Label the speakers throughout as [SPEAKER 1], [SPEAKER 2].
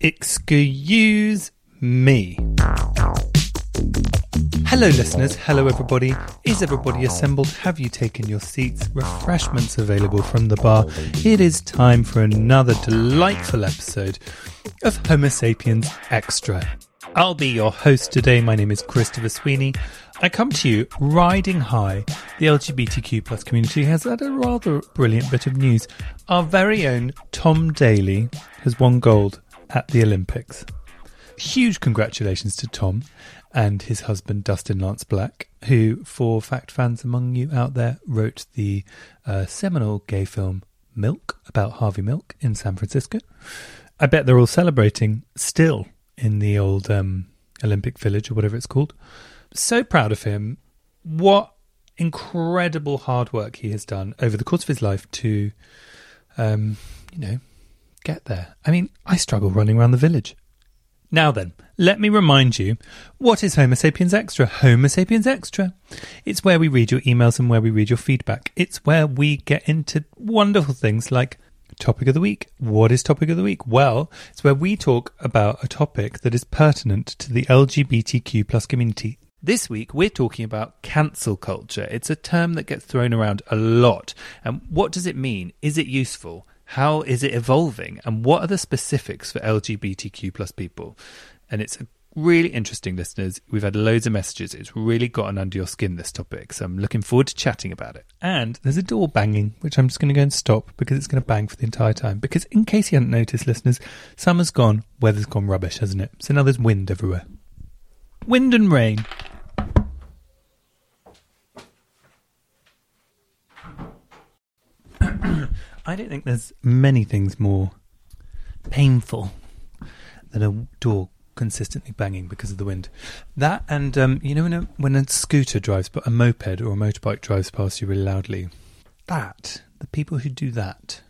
[SPEAKER 1] Excuse me. Hello, listeners. Hello, everybody. Is everybody assembled? Have you taken your seats? Refreshments available from the bar. It is time for another delightful episode of Homo Sapiens Extra. I'll be your host today. My name is Christopher Sweeney. I come to you riding high. The LGBTQ plus community has had a rather brilliant bit of news. Our very own Tom Daley has won gold at the Olympics. Huge congratulations to Tom and his husband Dustin Lance Black, who, for fact fans among you out there, wrote the uh, seminal gay film Milk about Harvey Milk in San Francisco. I bet they're all celebrating still in the old um, Olympic Village or whatever it's called. So proud of him. What incredible hard work he has done over the course of his life to, um, you know, get there. I mean, I struggle running around the village. Now then, let me remind you what is Homo Sapiens Extra? Homo Sapiens Extra. It's where we read your emails and where we read your feedback. It's where we get into wonderful things like topic of the week. What is topic of the week? Well, it's where we talk about a topic that is pertinent to the LGBTQ plus community. This week, we're talking about cancel culture. It's a term that gets thrown around a lot. And what does it mean? Is it useful? How is it evolving? And what are the specifics for LGBTQ plus people? And it's really interesting, listeners. We've had loads of messages. It's really gotten under your skin, this topic. So I'm looking forward to chatting about it. And there's a door banging, which I'm just going to go and stop because it's going to bang for the entire time. Because in case you hadn't noticed, listeners, summer's gone, weather's gone rubbish, hasn't it? So now there's wind everywhere. Wind and rain. I don't think there's many things more painful than a door consistently banging because of the wind. That and um, you know when a when a scooter drives, but a moped or a motorbike drives past you really loudly. That the people who do that,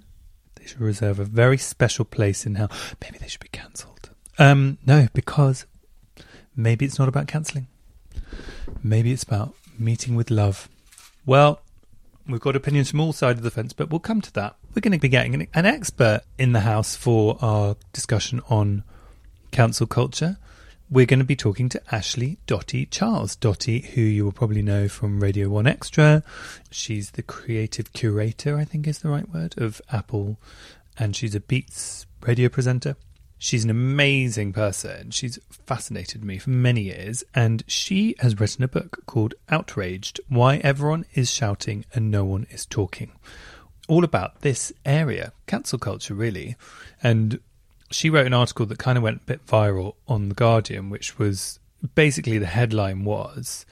[SPEAKER 1] they should reserve a very special place in hell. Maybe they should be cancelled. Um, no, because maybe it's not about cancelling. Maybe it's about meeting with love. Well, we've got opinions from all sides of the fence, but we'll come to that. We're going to be getting an, expert in the house for our discussion on cancel culture. We're going to be talking to Ashley Dotty Charles. Dotty, who you will probably know from Radio 1 Extra. She's the creative curator, I think is the right word, of Apple, and she's a Beats radio presenter. She's an amazing person. She's fascinated me for many years, and she has written a book called Outraged Why Everyone is Shouting and No One is Talking all about this area, cancel culture, really. And she wrote an article that kind of went a bit viral on The Guardian, which was basically the headline was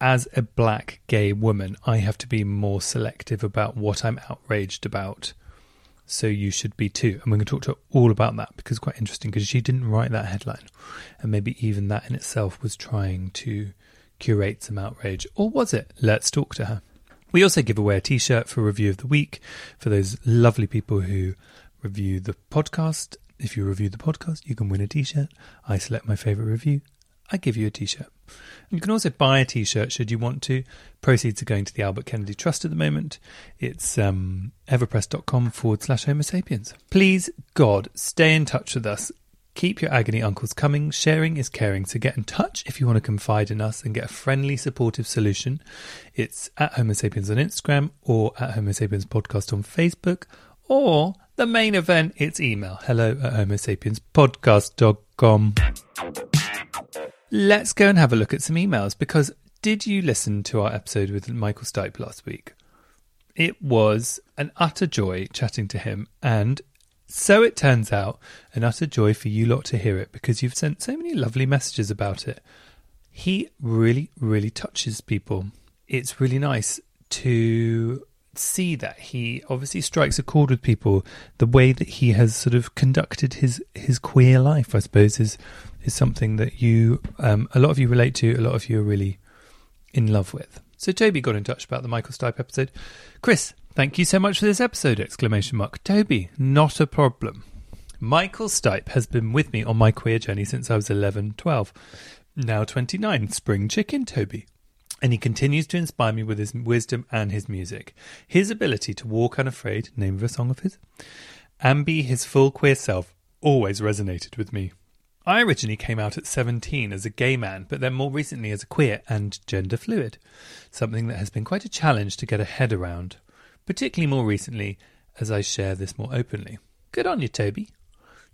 [SPEAKER 1] As a black gay woman, I have to be more selective about what I'm outraged about. So you should be too. And we're going to talk to her all about that because it's quite interesting because she didn't write that headline. And maybe even that in itself was trying to curate some outrage. Or was it? Let's talk to her. We also give away a t shirt for review of the week for those lovely people who review the podcast. If you review the podcast, you can win a t shirt. I select my favourite review. I give you a t shirt. You can also buy a t shirt should you want to. Proceeds are going to the Albert Kennedy Trust at the moment. It's um, everpress.com forward slash Homo sapiens. Please, God, stay in touch with us. Keep your agony uncles coming. Sharing is caring. So get in touch if you want to confide in us and get a friendly, supportive solution. It's at Homo Sapiens on Instagram or at Homo Sapiens Podcast on Facebook or the main event, it's email. Hello at Homo sapiens podcast.com. Let's go and have a look at some emails because did you listen to our episode with Michael Stipe last week? It was an utter joy chatting to him, and so it turns out, an utter joy for you lot to hear it because you've sent so many lovely messages about it. He really, really touches people. It's really nice to see that he obviously strikes a chord with people. The way that he has sort of conducted his his queer life, I suppose, is is something that you um, a lot of you relate to. A lot of you are really in love with. So Toby got in touch about the Michael Stipe episode. Chris, thank you so much for this episode! Exclamation mark. Toby, not a problem. Michael Stipe has been with me on my queer journey since I was 11, 12. Now 29. Spring chicken, Toby and he continues to inspire me with his wisdom and his music. His ability to walk unafraid, name of a song of his, and be his full queer self always resonated with me. I originally came out at 17 as a gay man, but then more recently as a queer and gender fluid, something that has been quite a challenge to get a head around, particularly more recently as I share this more openly. Good on you, Toby.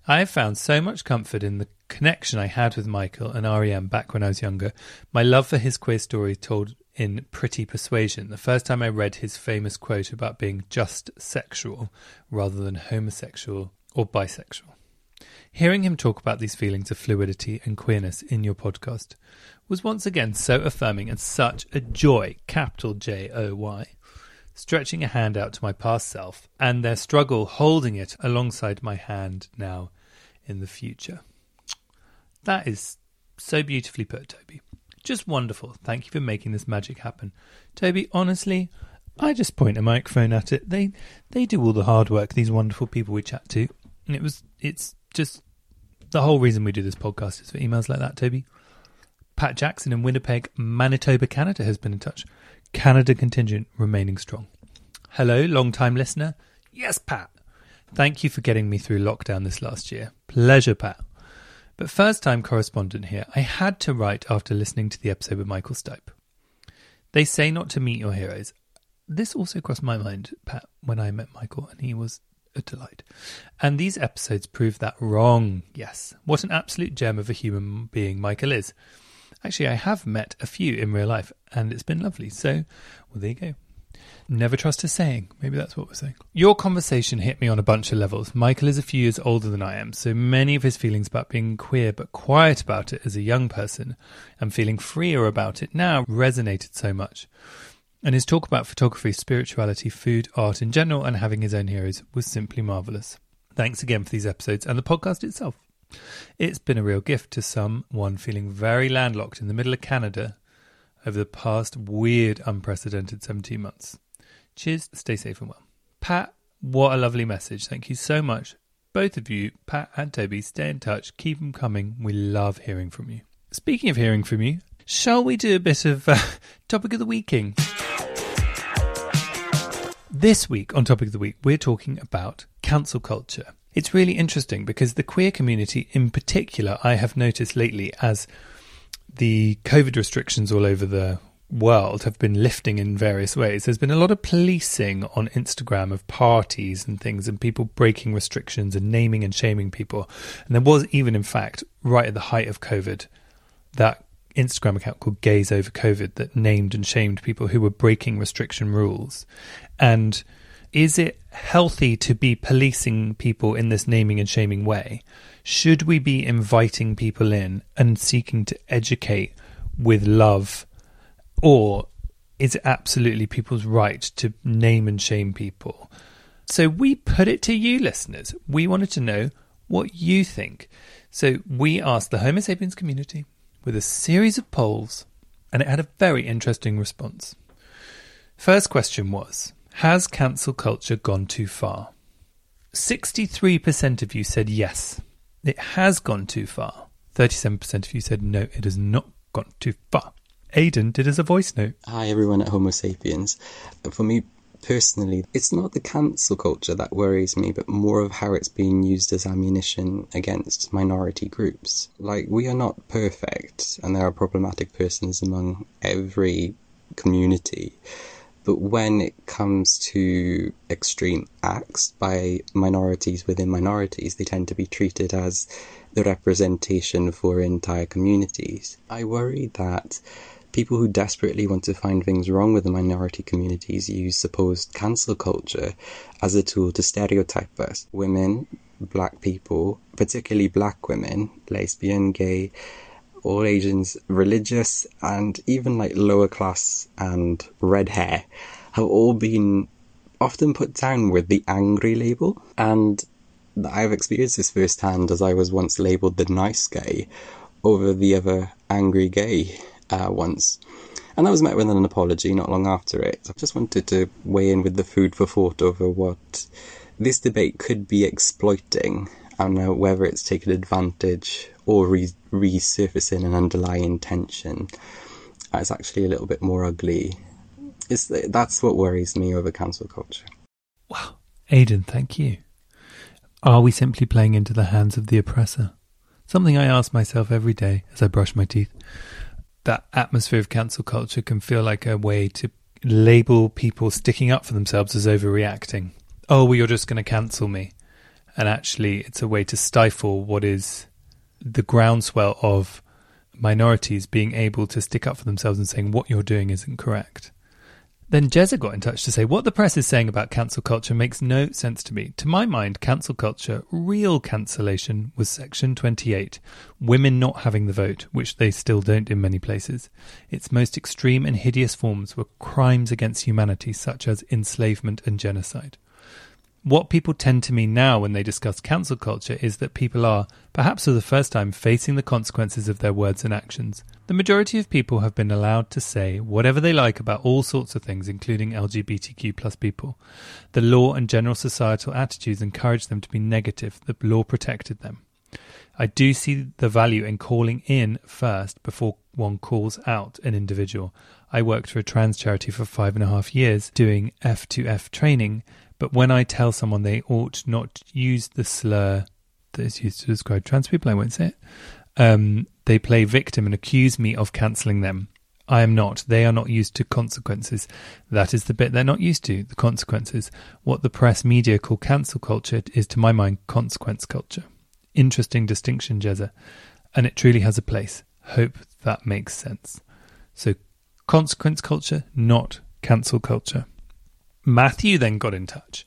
[SPEAKER 1] I have found so much comfort in the connection I had with Michael and REM back when I was younger. My love for his queer story told in Pretty Persuasion, the first time I read his famous quote about being just sexual rather than homosexual or bisexual. Hearing him talk about these feelings of fluidity and queerness in your podcast was once again so affirming and such a joy, capital J O Y stretching a hand out to my past self, and their struggle holding it alongside my hand now in the future. That is so beautifully put, Toby. Just wonderful. Thank you for making this magic happen. Toby, honestly, I just point a microphone at it. They they do all the hard work, these wonderful people we chat to. And it was it's just the whole reason we do this podcast is for emails like that, Toby. Pat Jackson in Winnipeg, Manitoba, Canada has been in touch. Canada contingent remaining strong. Hello, long time listener. Yes, Pat. Thank you for getting me through lockdown this last year. Pleasure, Pat. But first time correspondent here, I had to write after listening to the episode with Michael Stipe. They say not to meet your heroes. This also crossed my mind, Pat, when I met Michael, and he was a delight. And these episodes prove that wrong. Yes. What an absolute gem of a human being Michael is. Actually, I have met a few in real life, and it's been lovely. So, well, there you go. Never trust a saying. Maybe that's what we're saying. Your conversation hit me on a bunch of levels. Michael is a few years older than I am, so many of his feelings about being queer but quiet about it as a young person and feeling freer about it now resonated so much. And his talk about photography, spirituality, food, art in general, and having his own heroes was simply marvellous. Thanks again for these episodes and the podcast itself. It's been a real gift to someone feeling very landlocked in the middle of Canada over the past weird, unprecedented 17 months. Cheers, stay safe and well. Pat, what a lovely message. Thank you so much. Both of you, Pat and Toby, stay in touch. Keep them coming. We love hearing from you. Speaking of hearing from you, shall we do a bit of uh, topic of the weeking? This week on Topic of the Week, we're talking about cancel culture. It's really interesting because the queer community in particular, I have noticed lately as the COVID restrictions all over the world have been lifting in various ways. There's been a lot of policing on Instagram of parties and things and people breaking restrictions and naming and shaming people. And there was even, in fact, right at the height of COVID, that Instagram account called Gays Over COVID that named and shamed people who were breaking restriction rules. And is it healthy to be policing people in this naming and shaming way? Should we be inviting people in and seeking to educate with love or is it absolutely people's right to name and shame people? So we put it to you, listeners. We wanted to know what you think. So we asked the Homo sapiens community with a series of polls, and it had a very interesting response. First question was Has cancel culture gone too far? 63% of you said yes, it has gone too far. 37% of you said no, it has not gone too far. Aidan did as a voice note.
[SPEAKER 2] Hi, everyone at Homo sapiens. For me personally, it's not the cancel culture that worries me, but more of how it's being used as ammunition against minority groups. Like, we are not perfect, and there are problematic persons among every community. But when it comes to extreme acts by minorities within minorities, they tend to be treated as the representation for entire communities. I worry that people who desperately want to find things wrong with the minority communities use supposed cancel culture as a tool to stereotype us. Women, black people, particularly black women, lesbian, gay, all Asians, religious, and even like lower class and red hair have all been often put down with the angry label. And I've experienced this firsthand as I was once labeled the nice gay over the other angry gay uh, once. And that was met with an apology not long after it. I just wanted to weigh in with the food for thought over what this debate could be exploiting and uh, whether it's taken advantage or re- resurfacing an underlying tension. Uh, it's actually a little bit more ugly. It's, that's what worries me over cancel culture.
[SPEAKER 1] Wow. Aidan, thank you. Are we simply playing into the hands of the oppressor? Something I ask myself every day as I brush my teeth. That atmosphere of cancel culture can feel like a way to label people sticking up for themselves as overreacting. Oh, well, you're just going to cancel me. And actually, it's a way to stifle what is the groundswell of minorities being able to stick up for themselves and saying what you're doing isn't correct. Then Jezza got in touch to say what the press is saying about cancel culture makes no sense to me. To my mind, cancel culture, real cancellation, was Section 28, women not having the vote, which they still don't in many places. Its most extreme and hideous forms were crimes against humanity, such as enslavement and genocide what people tend to mean now when they discuss cancel culture is that people are, perhaps for the first time, facing the consequences of their words and actions. The majority of people have been allowed to say whatever they like about all sorts of things, including LGBTQ plus people. The law and general societal attitudes encouraged them to be negative. The law protected them. I do see the value in calling in first before one calls out an individual. I worked for a trans charity for five and a half years doing F2F training but when I tell someone they ought not use the slur that is used to describe trans people, I won't say it. Um, they play victim and accuse me of cancelling them. I am not. They are not used to consequences. That is the bit they're not used to, the consequences. What the press media call cancel culture is, to my mind, consequence culture. Interesting distinction, Jezza. And it truly has a place. Hope that makes sense. So, consequence culture, not cancel culture. Matthew then got in touch.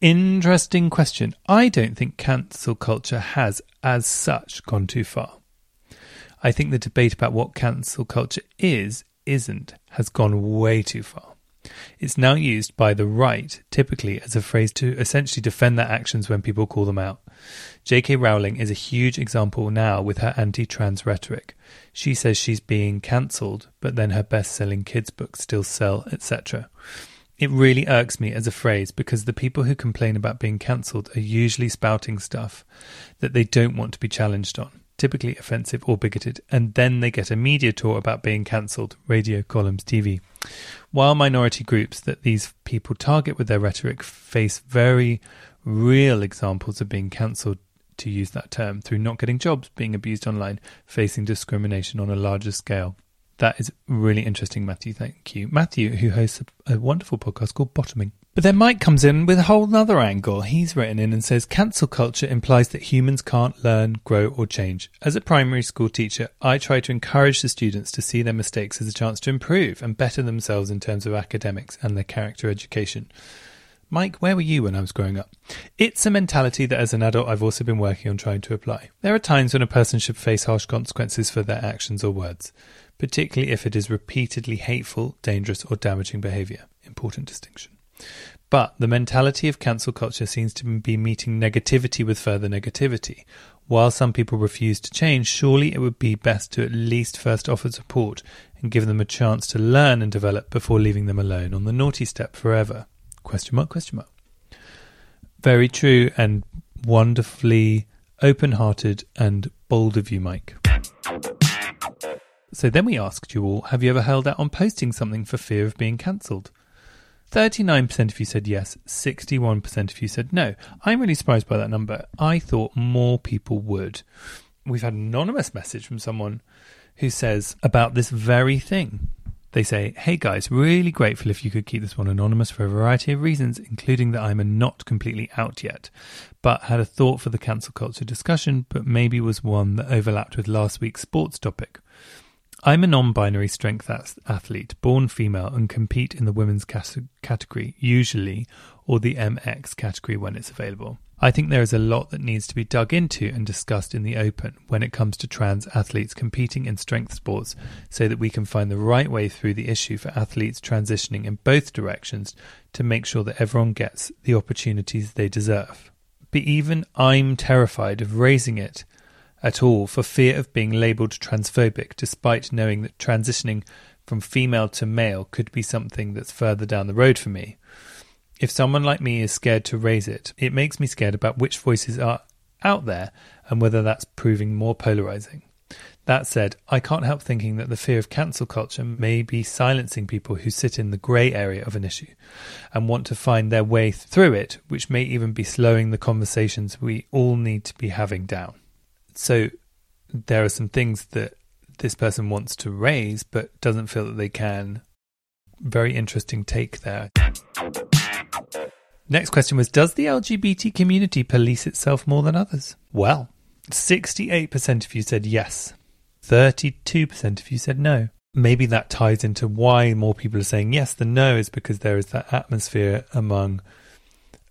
[SPEAKER 1] Interesting question. I don't think cancel culture has, as such, gone too far. I think the debate about what cancel culture is, isn't, has gone way too far. It's now used by the right, typically as a phrase to essentially defend their actions when people call them out. J.K. Rowling is a huge example now with her anti trans rhetoric. She says she's being cancelled, but then her best selling kids' books still sell, etc. It really irks me as a phrase because the people who complain about being cancelled are usually spouting stuff that they don't want to be challenged on, typically offensive or bigoted, and then they get a media tour about being cancelled, radio, columns, TV. While minority groups that these people target with their rhetoric face very real examples of being cancelled, to use that term, through not getting jobs, being abused online, facing discrimination on a larger scale. That is really interesting, Matthew. Thank you. Matthew, who hosts a, a, wonderful podcast called Bottoming. But then Mike comes in with a whole other angle. He's written in and says cancel culture implies that humans can't learn, grow, or change. As a primary school teacher, I try to encourage the students to see their mistakes as a chance to improve and better themselves in terms of academics and their character education. Mike, where were you when I was growing up? It's a mentality that as an adult I've also been working on trying to apply. There are times when a person should face harsh consequences for their actions or words particularly if it is repeatedly hateful, dangerous, or damaging behaviour. Important distinction. But the mentality of cancel culture seems to be meeting negativity with further negativity. While some people refuse to change, surely it would be best to at least first offer support and give them a chance to learn and develop before leaving them alone on the naughty step forever. Question mark, question mark. Very true and wonderfully open hearted and bold of you, Mike. So then we asked you all, have you ever held out on posting something for fear of being cancelled? 39% of you said yes, 61% of you said no. I'm really surprised by that number. I thought more people would. We've had an anonymous message from someone who says about this very thing They say, Hey guys, really grateful if you could keep this one anonymous for a variety of reasons, including that I'm not completely out yet, but had a thought for the cancel culture discussion, but maybe was one that overlapped with last week's sports topic. I'm a non binary strength athlete, born female, and compete in the women's category, usually, or the MX category when it's available. I think there is a lot that needs to be dug into and discussed in the open when it comes to trans athletes competing in strength sports so that we can find the right way through the issue for athletes transitioning in both directions to make sure that everyone gets the opportunities they deserve. But even I'm terrified of raising it at all for fear of being labelled transphobic, despite knowing that transitioning from female to male could be something that's further down the road for me. If someone like me is scared to raise it, it makes me scared about which voices are out there and whether that's proving more polarizing. That said, I can't help thinking that the fear of cancel culture may be silencing people who sit in the grey area of an issue and want to find their way through it, which may even be slowing the conversations we all need to be having down. So, there are some things that this person wants to raise but doesn't feel that they can. Very interesting take there. Next question was Does the LGBT community police itself more than others? Well, 68% of you said yes, 32% of you said no. Maybe that ties into why more people are saying yes than no, is because there is that atmosphere among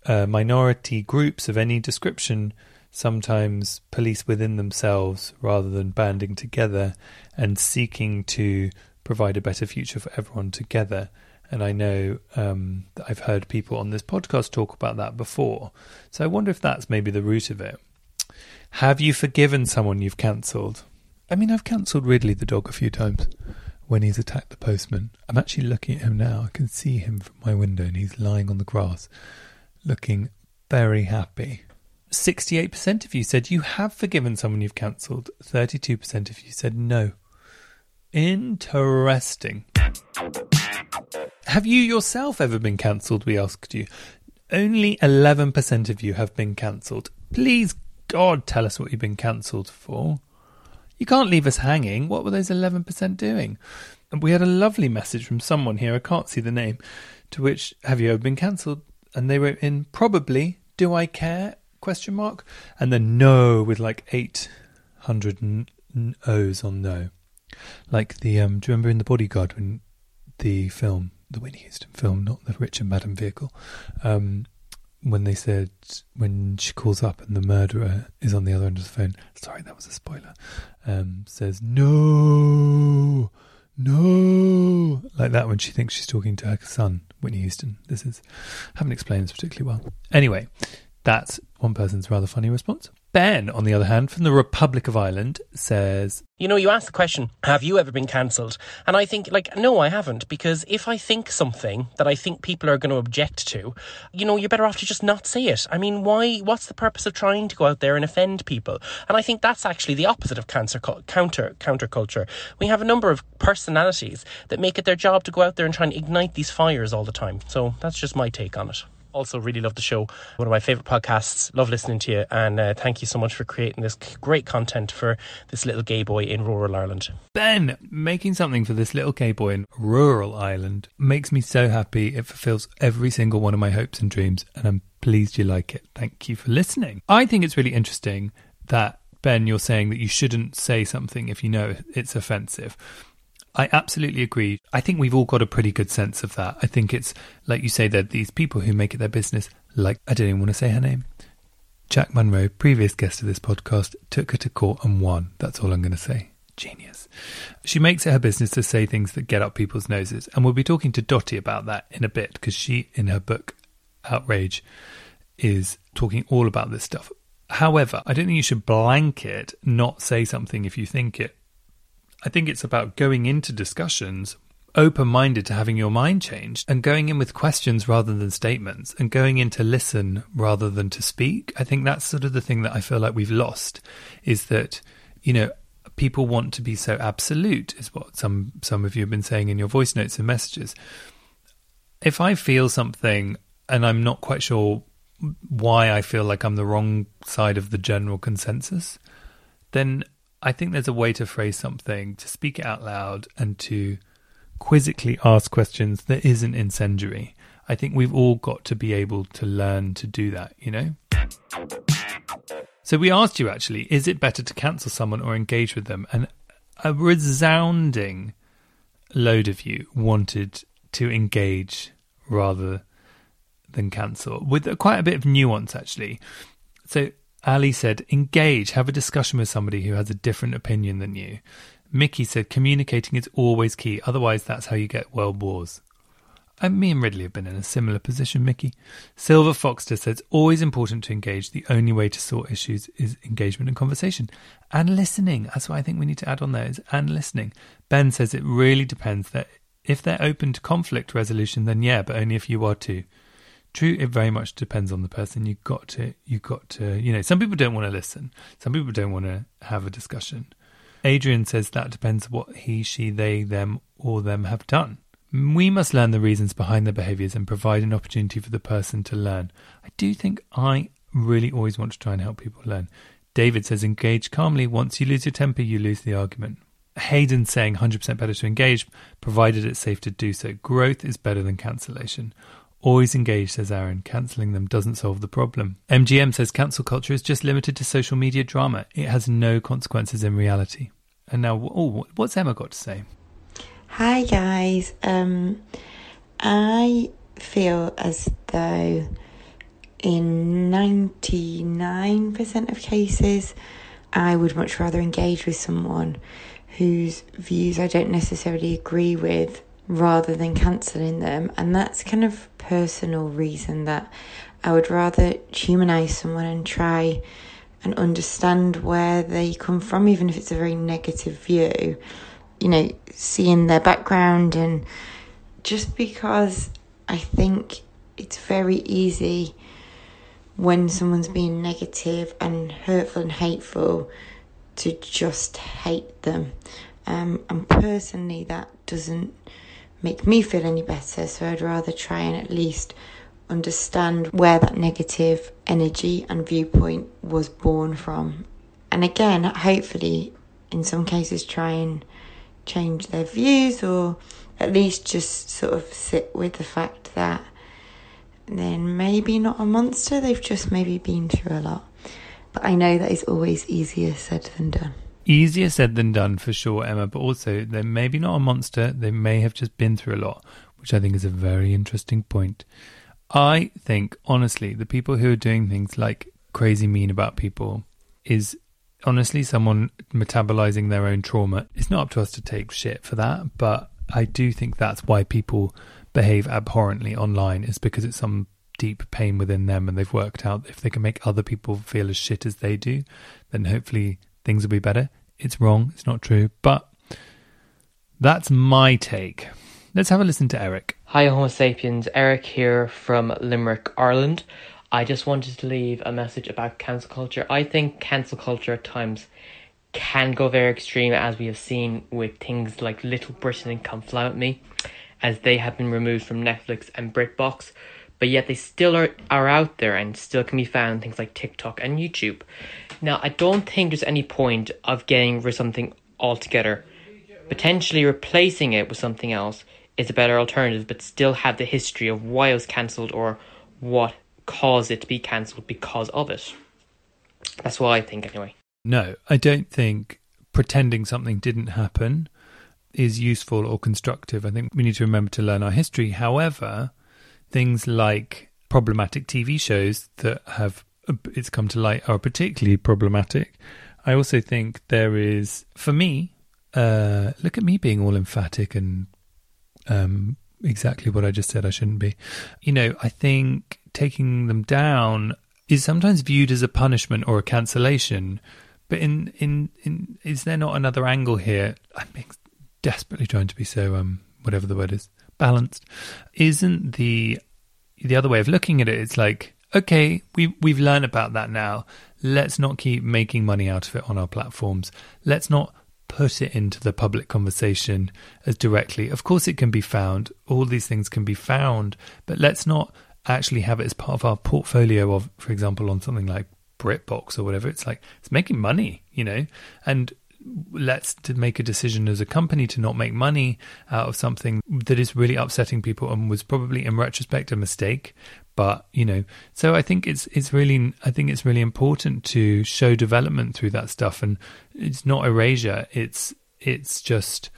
[SPEAKER 1] uh, minority groups of any description, sometimes police within themselves rather than banding together and seeking to provide a better future for everyone together. And I know um, that I've heard people on this podcast talk about that before. So I wonder if that's maybe the root of it. Have you forgiven someone you've cancelled? I mean, I've cancelled Ridley the dog a few times when he's attacked the postman. I'm actually looking at him now. I can see him from my window and he's lying on the grass looking very happy. 68% of you said you have forgiven someone you've cancelled. 32% of you said no. Interesting. Have you yourself ever been cancelled? We asked you. Only 11% of you have been cancelled. Please, God, tell us what you've been cancelled for. You can't leave us hanging. What were those 11% doing? We had a lovely message from someone here, I can't see the name, to which, have you ever been cancelled? And they wrote in, probably, do I care? Question mark. And then no, with like 800 O's on no. Like the, um, do you remember in The Bodyguard when the film, the Whitney Houston film, not the Richard Madden vehicle, um, when they said when she calls up and the murderer is on the other end of the phone. Sorry, that was a spoiler. Um, says no, no, like that when she thinks she's talking to her son, Whitney Houston. This is haven't explained this particularly well. Anyway, that's one person's rather funny response. Ben, on the other hand, from the Republic of Ireland, says
[SPEAKER 3] You know, you ask the question, have you ever been cancelled? And I think, like, no, I haven't, because if I think something that I think people are going to object to, you know, you're better off to just not say it. I mean, why? What's the purpose of trying to go out there and offend people? And I think that's actually the opposite of cancer, counter counterculture. We have a number of personalities that make it their job to go out there and try and ignite these fires all the time. So that's just my take on it also really love the show. One of my favourite podcasts. Love listening to you. And uh, thank you so much for creating this great content for this little gay boy in rural Ireland.
[SPEAKER 1] Ben, making something for this little gay boy in rural Ireland makes me so happy. It fulfills every single one of my hopes and dreams. And I'm pleased you like it. Thank you for listening. I think it's really interesting that, Ben, you're saying that you shouldn't say something if you know it's offensive. I absolutely agree. I think we've all got a pretty good sense of that. I think it's like you say that these people who make it their business, like I don't even want to say her name. Jack Monroe, previous guest of this podcast, took her to court and won. That's all I'm going to say. Genius. She makes it her business to say things that get up people's noses. And we'll be talking to Dotty about that in a bit because she, in her book Outrage, is talking all about this stuff. However, I don't think you should blanket not say something if you think it I think it's about going into discussions open minded to having your mind changed and going in with questions rather than statements and going in to listen rather than to speak. I think that's sort of the thing that I feel like we've lost is that, you know, people want to be so absolute, is what some, some of you have been saying in your voice notes and messages. If I feel something and I'm not quite sure why I feel like I'm the wrong side of the general consensus, then I think there's a way to phrase something, to speak it out loud, and to quizzically ask questions that isn't incendiary. I think we've all got to be able to learn to do that, you know? So we asked you actually, is it better to cancel someone or engage with them? And a resounding load of you wanted to engage rather than cancel, with quite a bit of nuance actually. So Ali said, engage, have a discussion with somebody who has a different opinion than you. Mickey said, communicating is always key, otherwise, that's how you get world wars. And me and Ridley have been in a similar position, Mickey. Silver Foxter says, always important to engage. The only way to sort issues is engagement and conversation. And listening. That's what I think we need to add on there is and listening. Ben says it really depends that if they're open to conflict resolution, then yeah, but only if you are too. True, it very much depends on the person. You've got to, you've got to, you know, some people don't want to listen. Some people don't want to have a discussion. Adrian says that depends what he, she, they, them, or them have done. We must learn the reasons behind their behaviours and provide an opportunity for the person to learn. I do think I really always want to try and help people learn. David says, engage calmly. Once you lose your temper, you lose the argument. Hayden saying 100% better to engage, provided it's safe to do so. Growth is better than cancellation. Always engage, says Aaron. Cancelling them doesn't solve the problem. MGM says cancel culture is just limited to social media drama. It has no consequences in reality. And now, oh, what's Emma got to say?
[SPEAKER 4] Hi, guys. Um, I feel as though in 99% of cases, I would much rather engage with someone whose views I don't necessarily agree with rather than cancelling them. And that's kind of personal reason that I would rather humanize someone and try and understand where they come from, even if it's a very negative view. You know, seeing their background, and just because I think it's very easy when someone's being negative and hurtful and hateful to just hate them. Um, and personally, that doesn't make me feel any better. So I'd rather try and at least understand where that negative energy and viewpoint was born from. And again, hopefully, in some cases, try and change their views or at least just sort of sit with the fact that they're maybe not a monster, they've just maybe been through a lot. But I know that is always easier said than done.
[SPEAKER 1] Easier said than done for sure, Emma, but also they're maybe not a monster, they may have just been through a lot, which I think is a very interesting point. I think, honestly, the people who are doing things like crazy mean about people is honestly someone metabolizing their own trauma. It's not up to us to take shit for that, but I do think that's why people behave abhorrently online is because it's some deep pain within them and they've worked out if they can make other people feel as shit as they do, then hopefully things will be better. It's wrong, it's not true, but that's my take. Let's have a listen to Eric.
[SPEAKER 5] Hi, Homo sapiens. Eric here from Limerick, Ireland. I just wanted to leave a message about cancel culture. I think cancel culture at times can go very extreme, as we have seen with things like Little Britain and Come Fly With Me, as they have been removed from Netflix and BritBox but yet they still are, are out there and still can be found on things like TikTok and YouTube. Now, I don't think there's any point of getting rid of something altogether. Potentially replacing it with something else is a better alternative, but still have the history of why it was cancelled or what caused it to be cancelled because of it. That's what I think, anyway.
[SPEAKER 1] No, I don't think pretending something didn't happen is useful or constructive. I think we need to remember to learn our history. However, things like problematic TV shows that have it's come to light are particularly problematic. I also think there is, for me, uh, look at me being all emphatic and um, exactly what I just said I shouldn't be. You know, I think taking them down is sometimes viewed as a punishment or a cancellation. But in, in, in is there not another angle here? I'm desperately trying to be so um whatever the word is balanced. Isn't the the other way of looking at it? It's like okay, we we've learned about that now. Let's not keep making money out of it on our platforms. Let's not put it into the public conversation as directly. Of course, it can be found. All these things can be found, but let's not actually have it as part of our portfolio of, for example, on something like BritBox or whatever. It's like it's making money, you know, and let's to make a decision as a company to not make money out of something that is really upsetting people and was probably in retrospect a mistake but you know so i think it's it's really i think it's really important to show development through that stuff and it's not erasure it's it's just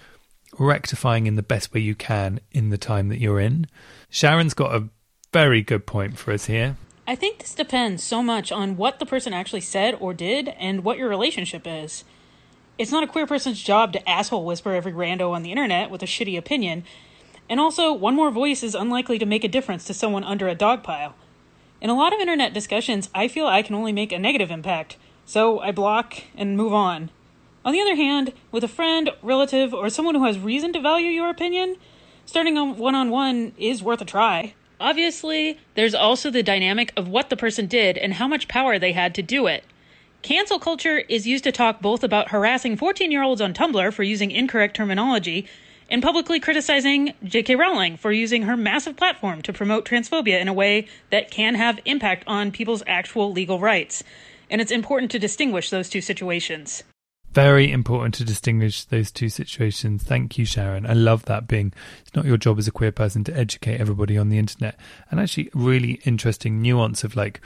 [SPEAKER 1] rectifying in the best way you can in the time that you're in sharon's got a very good point for us here
[SPEAKER 6] I think this depends so much on what the person actually said or did and what your relationship is. It's not a queer person's job to asshole whisper every rando on the internet with a shitty opinion. And also, one more voice is unlikely to make a difference to someone under a dog pile. In a lot of internet discussions, I feel I can only make a negative impact, so I block and move on. On the other hand, with a friend, relative, or someone who has reason to value your opinion, starting on one on one is worth a try. Obviously, there's also the dynamic of what the person did and how much power they had to do it. Cancel culture is used to talk both about harassing 14 year olds on Tumblr for using incorrect terminology and publicly criticizing J.K. Rowling for using her massive platform to promote transphobia in a way that can have impact on people's actual legal rights. And it's important to distinguish those two situations.
[SPEAKER 1] Very important to distinguish those two situations. Thank you, Sharon. I love that being it's not your job as a queer person to educate everybody on the internet. And actually, really interesting nuance of like,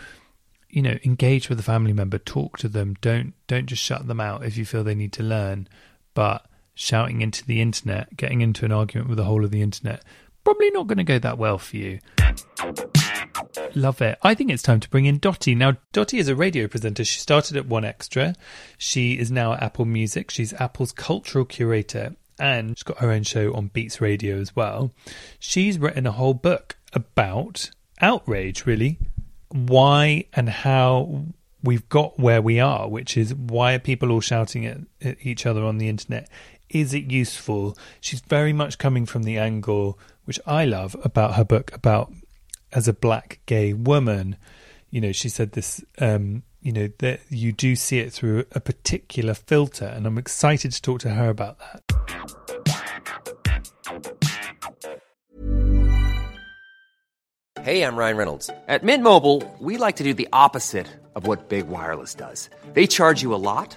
[SPEAKER 1] you know, engage with a family member, talk to them. Don't don't just shut them out if you feel they need to learn. But shouting into the internet, getting into an argument with the whole of the internet, probably not going to go that well for you. Love it. I think it's time to bring in Dotty. Now, Dotty is a radio presenter. She started at One Extra. She is now at Apple Music. She's Apple's cultural curator and she's got her own show on Beats Radio as well. She's written a whole book about outrage, really. Why and how we've got where we are, which is why are people all shouting at, at each other on the internet? Is it useful? She's very much coming from the angle, which I love about her book, about as a black gay woman, you know, she said this, um, you know, that you do see it through a particular filter, and I'm excited to talk to her about that.
[SPEAKER 7] Hey, I'm Ryan Reynolds. At Mint Mobile, we like to do the opposite of what Big Wireless does. They charge you a lot,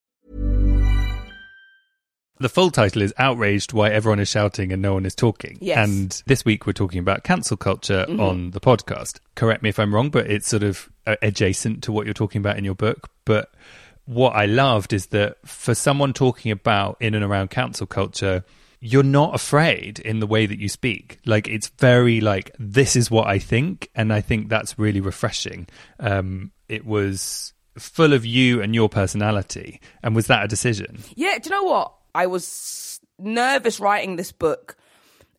[SPEAKER 1] The full title is Outraged Why Everyone is Shouting and No One is Talking.
[SPEAKER 8] Yes.
[SPEAKER 1] And this week we're talking about cancel culture
[SPEAKER 8] Mhm.
[SPEAKER 1] on the podcast. Correct me if I'm wrong, but it's sort of adjacent to what you're talking about in your book. But what I loved is that for someone talking about in and around cancel culture, you're not afraid in the way that you speak. Like it's very like this is what I think, and I think that's really refreshing. Um, it was full of you and your personality. And was that a decision?
[SPEAKER 8] Yeah, do you know what? I was nervous writing this book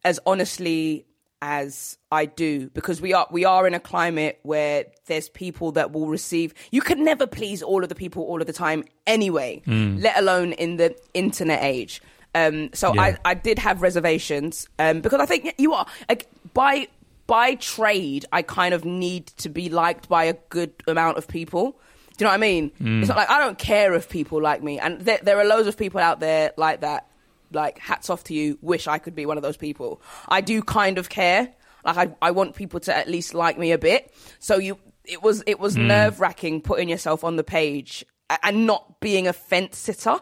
[SPEAKER 8] as honestly as I do because we are we are in a climate where there's people that will receive you can never please all of the people all of the time anyway,
[SPEAKER 9] Mm.
[SPEAKER 8] let alone in the internet age. Um, so
[SPEAKER 9] Yeah.
[SPEAKER 8] I, I did have reservations um, because I think you are like by by trade I kind of need to be liked by a good amount of people. Do you know what I mean?
[SPEAKER 9] Mm.
[SPEAKER 8] It's not like I don't care if people like me, and there, there are loads of people out there like that. Like hats off to you. Wish I could be one of those people. I do kind of care. Like I, I want people to at least like me a bit. So you, it was it was
[SPEAKER 9] Mm.
[SPEAKER 8] nerve wracking putting yourself on the page and not being a fence sitter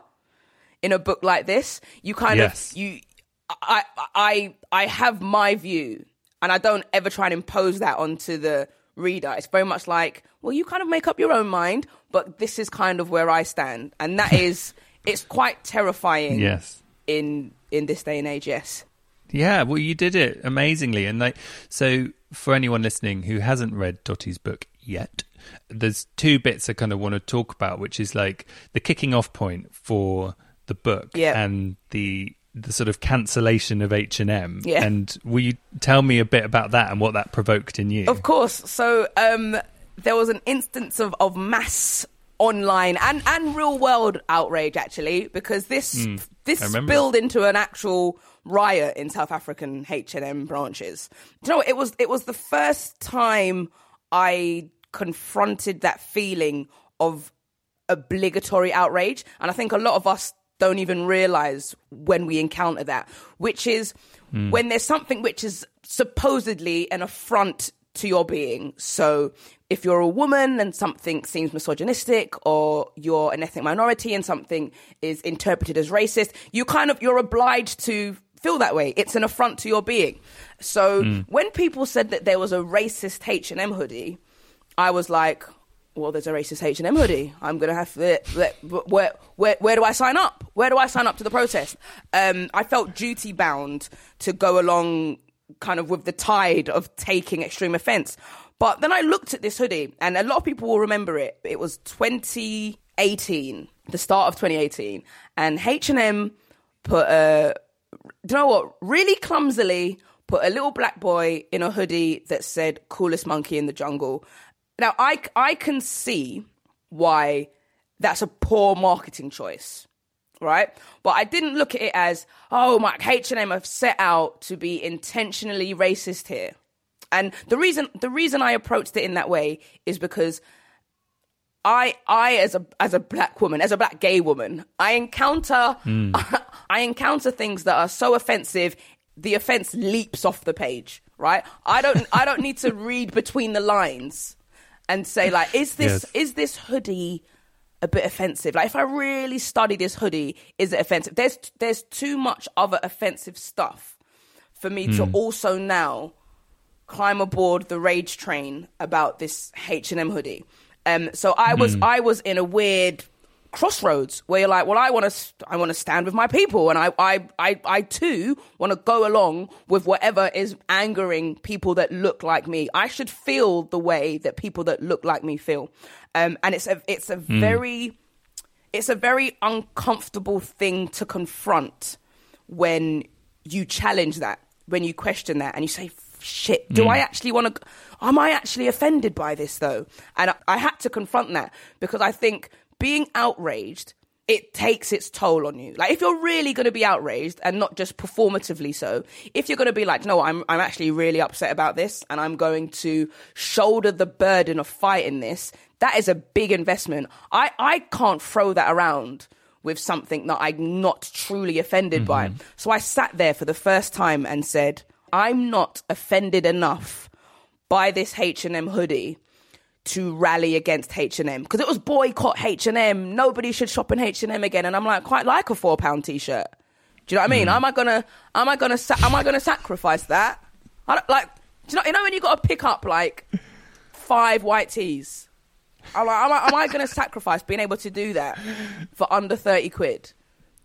[SPEAKER 8] in a book like this. You kind
[SPEAKER 1] Yes.
[SPEAKER 8] of you, I, I I have my view, and I don't ever try and impose that onto the reader. It's very much like, well, you kind of make up your own mind, but this is kind of where I stand, and that is it's quite terrifying.
[SPEAKER 1] Yes.
[SPEAKER 8] In in this day and age, yes.
[SPEAKER 1] Yeah, well, you did it amazingly, and like so. For anyone listening who hasn't read Dotty's book yet, there's two bits I kind of want to talk about, which is like the kicking off point for the book
[SPEAKER 8] Yeah.
[SPEAKER 1] and the the sort of cancellation of H and M.
[SPEAKER 8] Yeah.
[SPEAKER 1] And will you tell me a bit about that and what that provoked in you?
[SPEAKER 8] Of course. So um, there was an instance of, of mass online and, and real world outrage actually because this
[SPEAKER 1] Mm,
[SPEAKER 8] this
[SPEAKER 1] I remember
[SPEAKER 8] spilled into an actual riot in South African H and M branches. Do you know what? it was it was the first time I confronted that feeling of obligatory outrage. And I think a lot of us don't even realize when we encounter that, which is
[SPEAKER 9] Mm.
[SPEAKER 8] when there's something which is supposedly an affront to your being. So if you're a woman and something seems misogynistic or you're an ethnic minority and something is interpreted as racist, you kind of you're obliged to feel that way. It's an affront to your being. So
[SPEAKER 9] Mm.
[SPEAKER 8] when people said that there was a racist H&M hoodie, I was like, well, there's a racist H and M hoodie. I'm gonna have to, where, where, where do I sign up? Where do I sign up to the protest? Um, I felt duty bound to go along, kind of with the tide of taking extreme offence. But then I looked at this hoodie, and a lot of people will remember it. It was 2018, the start of 2018, and H and M put a, do you know what? Really clumsily put a little black boy in a hoodie that said "coolest monkey in the jungle." Now, I, I can see why that's a poor marketing choice, right? But I didn't look at it as, oh, my H&M have set out to be intentionally racist here. And the reason the reason I approached it in that way is because I I as a as a black woman, as a black gay woman, I encounter hmm. I encounter things that are so offensive the offense leaps off the page, right? I don't I don't need to read between the lines and say like is this
[SPEAKER 9] Yes.
[SPEAKER 8] is this hoodie a bit offensive? Like if I really study this hoodie, is it offensive? There's there's too much other offensive stuff for me to
[SPEAKER 9] Hmm.
[SPEAKER 8] also now climb aboard the rage train about this H&M hoodie. Um, so I was
[SPEAKER 9] Hmm.
[SPEAKER 8] I was in a weird crossroads where you're like, well, I want to I want to stand with my people, and I I I, I too want to go along with whatever is angering people that look like me. I should feel the way that people that look like me feel, um, and it's a it's a
[SPEAKER 9] Hmm.
[SPEAKER 8] very it's a very uncomfortable thing to confront when you challenge that, when you question that, and you say, "Shit, do
[SPEAKER 9] Mm.
[SPEAKER 8] I actually want to? Am I actually offended by this though?" And I, I had to confront that because I think being outraged it takes its toll on you. Like if you're really going to be outraged and not just performatively so, if you're going to be like, no, I'm I'm actually really upset about this and I'm going to shoulder the burden of fighting this, that is a big investment. I I can't throw that around with something that I'm not truly offended by. Mm-hmm. So I sat there for the first time and said, I'm not offended enough by this H&M hoodie to rally against H&M because it was boycott H&M. Nobody should shop in H&M again. And I'm like, quite like a four pound t-shirt. Do you know what I mean? Hmm. Am I gonna, am I gonna, sa- am I gonna sacrifice that? I don't, like, do you know, you know when you got to pick up like five white tees? I'm like, am I, am I gonna sacrifice being able to do that for under 30 quid?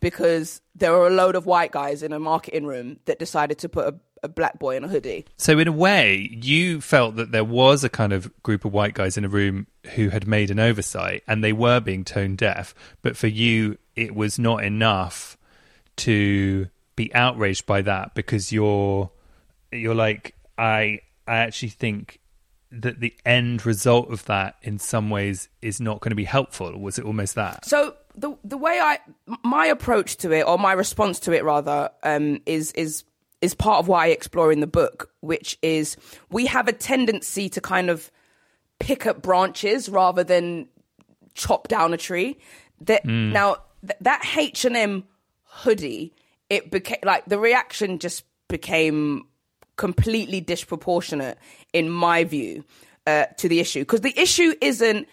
[SPEAKER 8] Because there were a load of white guys in a marketing room that decided to put a, a black boy in a hoodie.
[SPEAKER 1] So in a way, you felt that there was a kind of group of white guys in a room who had made an oversight and they were being tone deaf, but for you it was not enough to be outraged by that because you're you're like I I actually think that the end result of that in some ways is not going to be helpful. Was it almost that?
[SPEAKER 8] So the the way I my approach to it or my response to it rather um, is is is part of why I explore in the book, which is we have a tendency to kind of pick up branches rather than chop down a tree. That
[SPEAKER 9] Mm.
[SPEAKER 8] now th- that H and M hoodie, it became like the reaction just became completely disproportionate in my view uh, to the issue because the issue isn't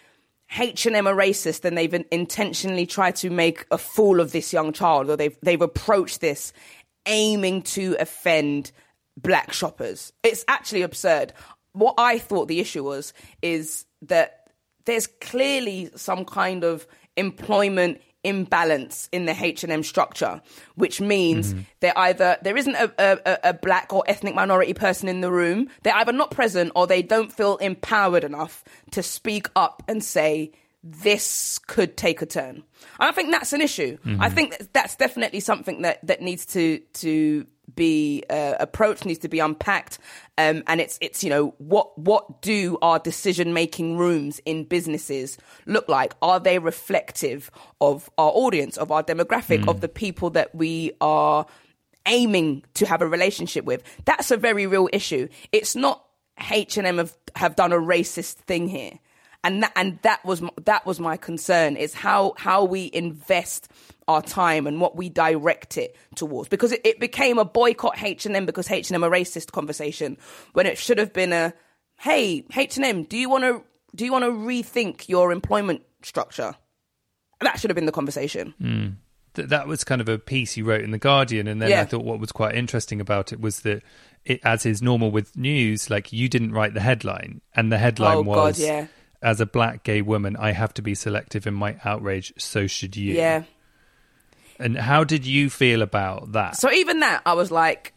[SPEAKER 8] H&M are racist and they've intentionally tried to make a fool of this young child or they've they've approached this aiming to offend black shoppers. It's actually absurd. What I thought the issue was is that there's clearly some kind of employment imbalance in the H&M structure, which means
[SPEAKER 1] Mm-hmm.
[SPEAKER 8] they're either there isn't a, a, a black or ethnic minority person in the room. They're either not present or they don't feel empowered enough to speak up and say this could take a turn. And I think that's an issue. I think that that's definitely something that that needs to to be uh, approached, needs to be unpacked. Um, and it's it's you know what what do our decision making rooms in businesses look like? Are they reflective of our audience, of our demographic, of the people that we are aiming to have a relationship with? That's a very real issue. It's not H and M have have done a racist thing here and that and that was that was my concern is how how we invest our time and what we direct it towards because it, it became a boycott H&M because H&M are racist conversation when it should have been a hey H&M do you want to do you want to rethink your employment structure that should have been the conversation hmm.
[SPEAKER 1] Th- that was kind of a piece you wrote in the Guardian, and then
[SPEAKER 8] Yeah.
[SPEAKER 1] I thought what was quite interesting about it was that, it, as is normal with news, like you didn't write the headline, and the headline
[SPEAKER 8] Oh, God,
[SPEAKER 1] was,
[SPEAKER 8] yeah.
[SPEAKER 1] "As a black gay woman, I have to be selective in my outrage. So should you."
[SPEAKER 8] yeah
[SPEAKER 1] And how did you feel about that?
[SPEAKER 8] So even that, I was like,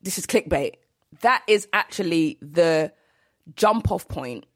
[SPEAKER 8] this is clickbait. That is actually the jump off point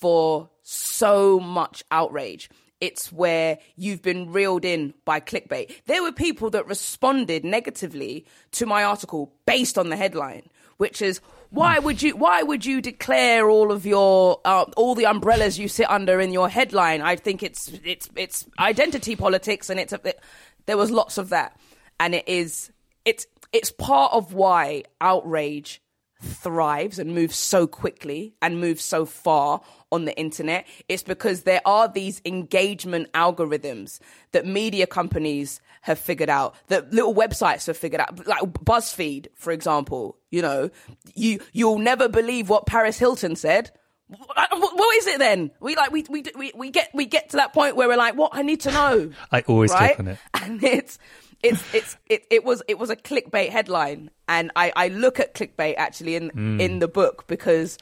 [SPEAKER 8] for so much outrage. It's where you've been reeled in by clickbait. There were people that responded negatively to my article based on the headline, which is why would you why would you declare all of your uh, all the umbrellas you sit under in your headline? I think it's it's it's identity politics, and it's a, it, there was lots of that, and it is it's it's part of why outrage thrives and moves so quickly and moves so far on the internet it's because there are these engagement algorithms that media companies have figured out that little websites have figured out like buzzfeed for example you know. You you'll never believe what paris hilton said. What, what is it then? We like we, we we we get we get to that point where we're like what? I need to know.
[SPEAKER 1] I always
[SPEAKER 8] right?
[SPEAKER 1] click on it.
[SPEAKER 8] and it's it's it's it, it was it was a clickbait headline and i i look at clickbait actually in
[SPEAKER 1] Hmm.
[SPEAKER 8] in the book because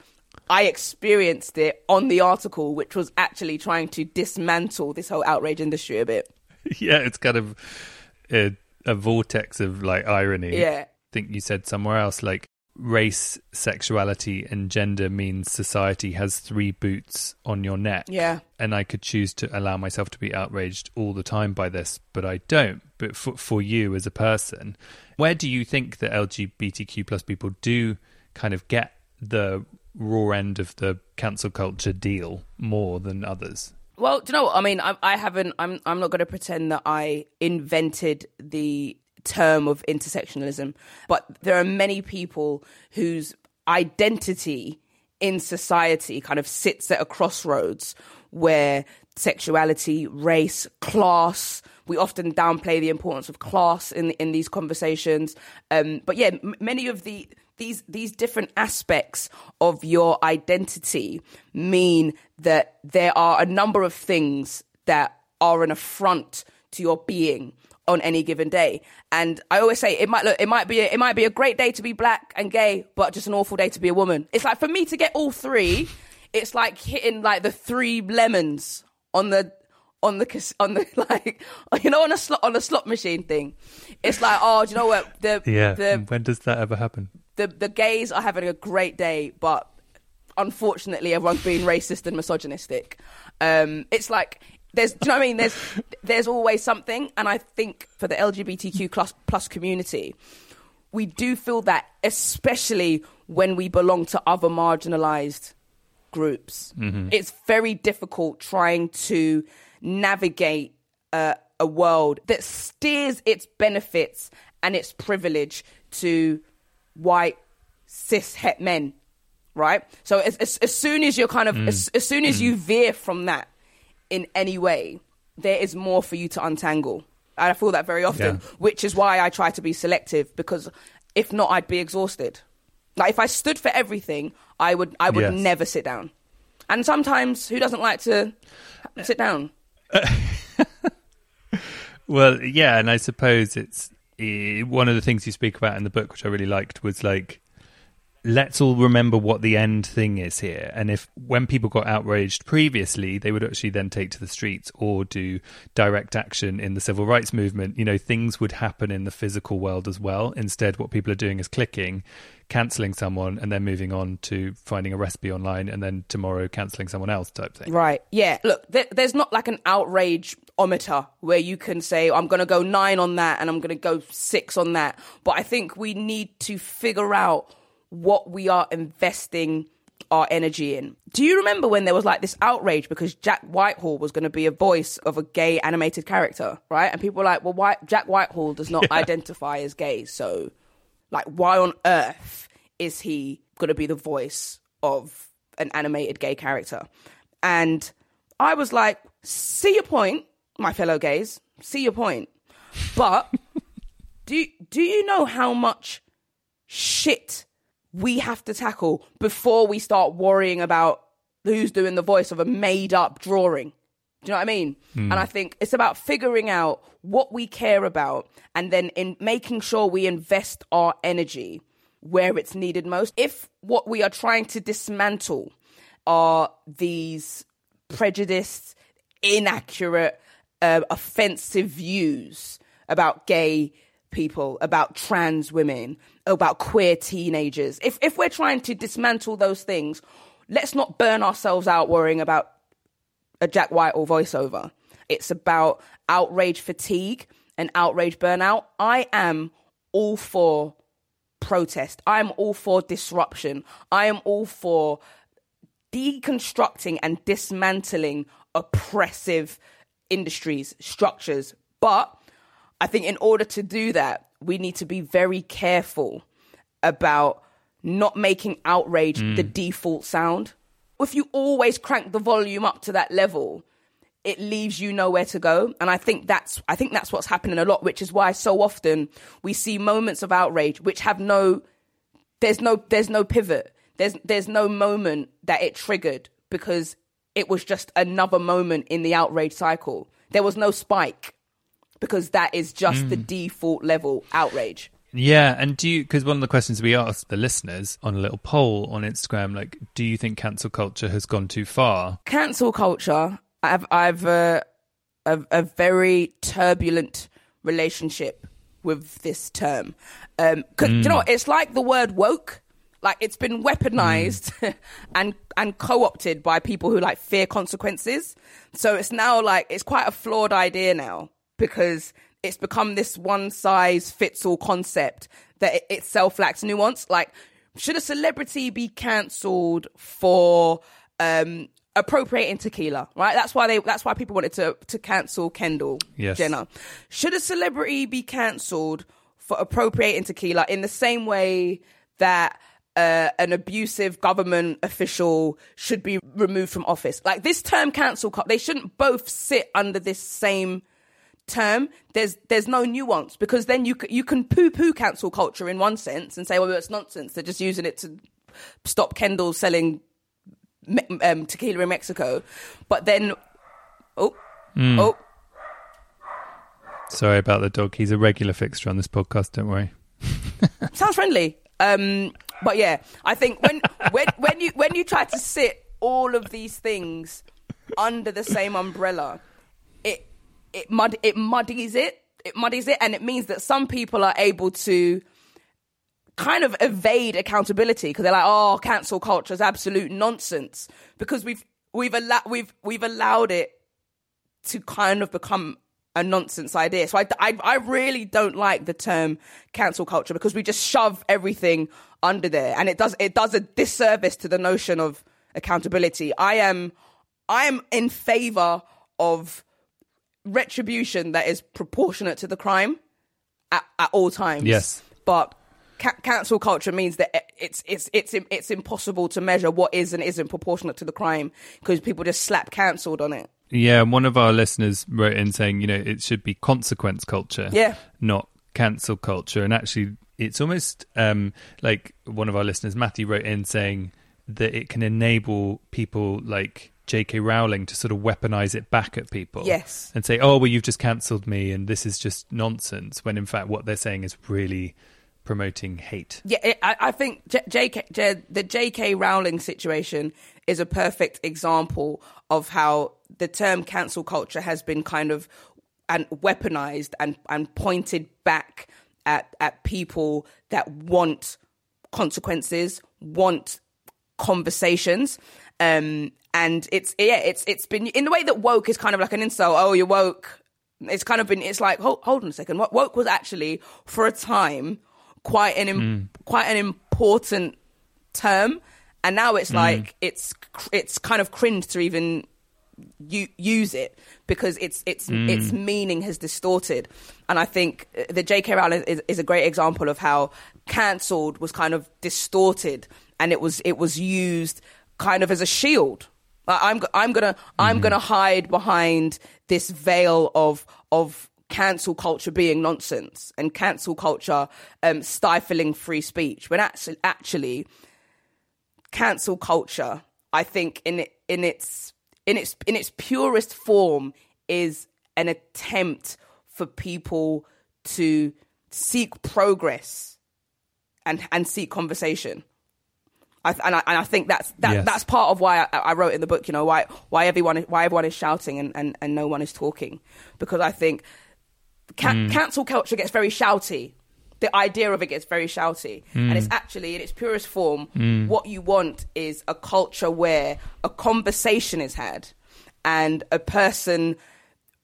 [SPEAKER 8] i experienced it on the article which was actually trying to dismantle this whole outrage industry a bit
[SPEAKER 1] yeah, it's kind of a, a vortex of like irony.
[SPEAKER 8] Yeah.
[SPEAKER 1] I think you said somewhere else like race, sexuality, and gender means society has three boots on your neck.
[SPEAKER 8] Yeah.
[SPEAKER 1] And I could choose to allow myself to be outraged all the time by this, but I don't. But for, for you as a person, where do you think that LGBTQ plus people do kind of get the raw end of the cancel culture deal more than others?
[SPEAKER 8] Well, do you know what? I mean, I, I haven't. I'm. I'm not going to pretend that I invented the term of intersectionalism, but there are many people whose identity in society kind of sits at a crossroads where sexuality, race, class. We often downplay the importance of class in in these conversations. Um, but yeah, m- many of the these these different aspects of your identity mean that there are a number of things that are an affront to your being on any given day. And I always say it might look it might be a, it might be a great day to be black and gay, but just an awful day to be a woman. It's like for me to get all three, it's like hitting like the three lemons on the on the on the like you know on a slot on a slot machine thing. It's like oh, do you know what the
[SPEAKER 1] Yeah.
[SPEAKER 8] the
[SPEAKER 1] when does that ever happen?
[SPEAKER 8] the the gays are having a great day, but unfortunately, everyone's being racist and misogynistic. Um, it's like there's, do you know what I mean? There's there's always something, and I think for the LGBTQ plus plus community, we do feel that, especially when we belong to other marginalized groups. It's very difficult trying to navigate uh, a world that steers its benefits and its privilege to white cis het men, right? So as, as, as soon as you're kind of as, as soon as you veer from that in any way, there is more for you to untangle. And I feel that very often,
[SPEAKER 1] Yeah.
[SPEAKER 8] which is why I try to be selective because if not, I'd be exhausted. Like if I stood for everything, I would I would
[SPEAKER 1] Yes.
[SPEAKER 8] never sit down. And sometimes, who doesn't like to sit down?
[SPEAKER 1] Well, yeah, and I suppose it's eh, one of the things you speak about in the book, which I really liked, was like let's all remember what the end thing is here. And if when people got outraged previously, they would actually then take to the streets or do direct action in the civil rights movement, you know, things would happen in the physical world as well. Instead, what people are doing is clicking, cancelling someone, and then moving on to finding a recipe online, and then tomorrow cancelling someone else type thing.
[SPEAKER 8] Right. Yeah. Look, there, there's not like an outrage ometer where you can say I'm going to go 9 on that and I'm going to go 6 on that. But I think we need to figure out what we are investing our energy in. Do you remember when there was like this outrage because Jack Whitehall was going to be a voice of a gay animated character, right? And people were like, well, why Jack Whitehall does not
[SPEAKER 1] Yeah.
[SPEAKER 8] identify as gay, so like why on earth is he going to be the voice of an animated gay character? And I was like, see your point, my fellow gays, see your point. But do do you know how much shit we have to tackle before we start worrying about who's doing the voice of a made up drawing. Do you know what I mean?
[SPEAKER 9] Hmm.
[SPEAKER 8] And I think it's about figuring out what we care about and then in making sure we invest our energy where it's needed most. If what we are trying to dismantle are these prejudiced, inaccurate, uh, offensive views about gay people, about trans women, about queer teenagers. If if we're trying to dismantle those things, let's not burn ourselves out worrying about a Jack Whitehall voiceover. It's about outrage fatigue and outrage burnout. I am all for protest. I am all for disruption. I am all for deconstructing and dismantling oppressive industries, structures. But I think in order to do that, we need to be very careful about not making outrage
[SPEAKER 9] Mm.
[SPEAKER 8] the default sound. If you always crank the volume up to that level, it leaves you nowhere to go. And I think that's I think that's what's happening a lot, which is why so often we see moments of outrage which have no there's no there's no pivot. There's there's no moment that it triggered because it was just another moment in the outrage cycle. There was no spike because that is just the
[SPEAKER 1] Mm.
[SPEAKER 8] default level outrage.
[SPEAKER 1] Yeah, and do you? Because one of the questions we asked the listeners on a little poll on Instagram, like, do you think cancel culture has gone too far?
[SPEAKER 8] Cancel culture. I've I've uh, a a very turbulent relationship with this term. Um, 'cause, do you know, what? it's like the word woke. Like it's been weaponized and and co-opted by people who like fear consequences. So it's now like it's quite a flawed idea now because it's become this one size fits all concept that it itself lacks nuance. Like, should a celebrity be cancelled for um, appropriating tequila? Right. That's why they. That's why people wanted to to cancel Kendall
[SPEAKER 1] Yes.
[SPEAKER 8] Jenner. Should a celebrity be cancelled for appropriating tequila in the same way that? Uh, an abusive government official should be removed from office. Like this term cancel, they shouldn't both sit under this same term, there's there's no nuance because then you you can poo poo cancel culture in one sense and say, well, it's nonsense. They're just using it to stop Kendall selling um, tequila in Mexico. But then, oh,
[SPEAKER 1] Mm.
[SPEAKER 8] oh,
[SPEAKER 1] Sorry about the dog. He's a regular fixture on this podcast. Don't worry.
[SPEAKER 8] sounds friendly. Um, but yeah, I think when when when you when you try to sit all of these things under the same umbrella, it mud it muddies it. It muddies it, and it means that some people are able to kind of evade accountability because they're like, "Oh, cancel culture is absolute nonsense," because we've we've allowed we've we've allowed it to kind of become a nonsense idea. So I, I, I really don't like the term cancel culture because we just shove everything under there, and it does it does a disservice to the notion of accountability. I am I am in favor of retribution that is proportionate to the crime at, at all times.
[SPEAKER 1] Yes.
[SPEAKER 8] but. Ca- cancel culture means that it's it's it's it's impossible to measure what is and isn't proportionate to the crime because people just slap cancelled on it.
[SPEAKER 1] Yeah, and one of our listeners wrote in saying, you know, it should be consequence culture,
[SPEAKER 8] Yeah.
[SPEAKER 1] not cancel culture. And actually, it's almost um, like one of our listeners, Matthew, wrote in saying that it can enable people like J.K. Rowling to sort of weaponize it back at people.
[SPEAKER 8] Yes.
[SPEAKER 1] And say, oh, well, you've just cancelled me and this is just nonsense. When in fact, what they're saying is really promoting hate.
[SPEAKER 8] Yeah, it, I, I think J- JK, J, the J.K. Rowling situation is a perfect example of how the term cancel culture has been kind of and weaponized and and pointed back at at people that want consequences, want conversations. Um, and it's yeah, it's it's been in the way that woke is kind of like an insult. Oh, you're woke. It's kind of been. It's like hold, hold on a second. What woke was actually for a time quite an im- quite an important term, and now it's like it's it's kind of cringe to even u- use it because its its its meaning has distorted. And I think uh, the J.K. Rowling is, is a great example of how cancelled was kind of distorted, and it was it was used kind of as a shield. Like, I'm I'm gonna I'm gonna hide behind this veil of of cancel culture being nonsense and cancel culture um, stifling free speech when actually actually cancel culture I think in it, in its in its in its purest form is an attempt for people to seek progress and and seek conversation. I, th- and I and I think that's that
[SPEAKER 1] Yes.
[SPEAKER 8] that's part of why I, I wrote in the book. You know why why everyone why everyone is shouting and, and, and no one is talking because I think ca- mm. cancel culture gets very shouty. The idea of it gets very shouty, and mm. it's actually in its purest form. Mm. What you want is a culture where a conversation is had, and a person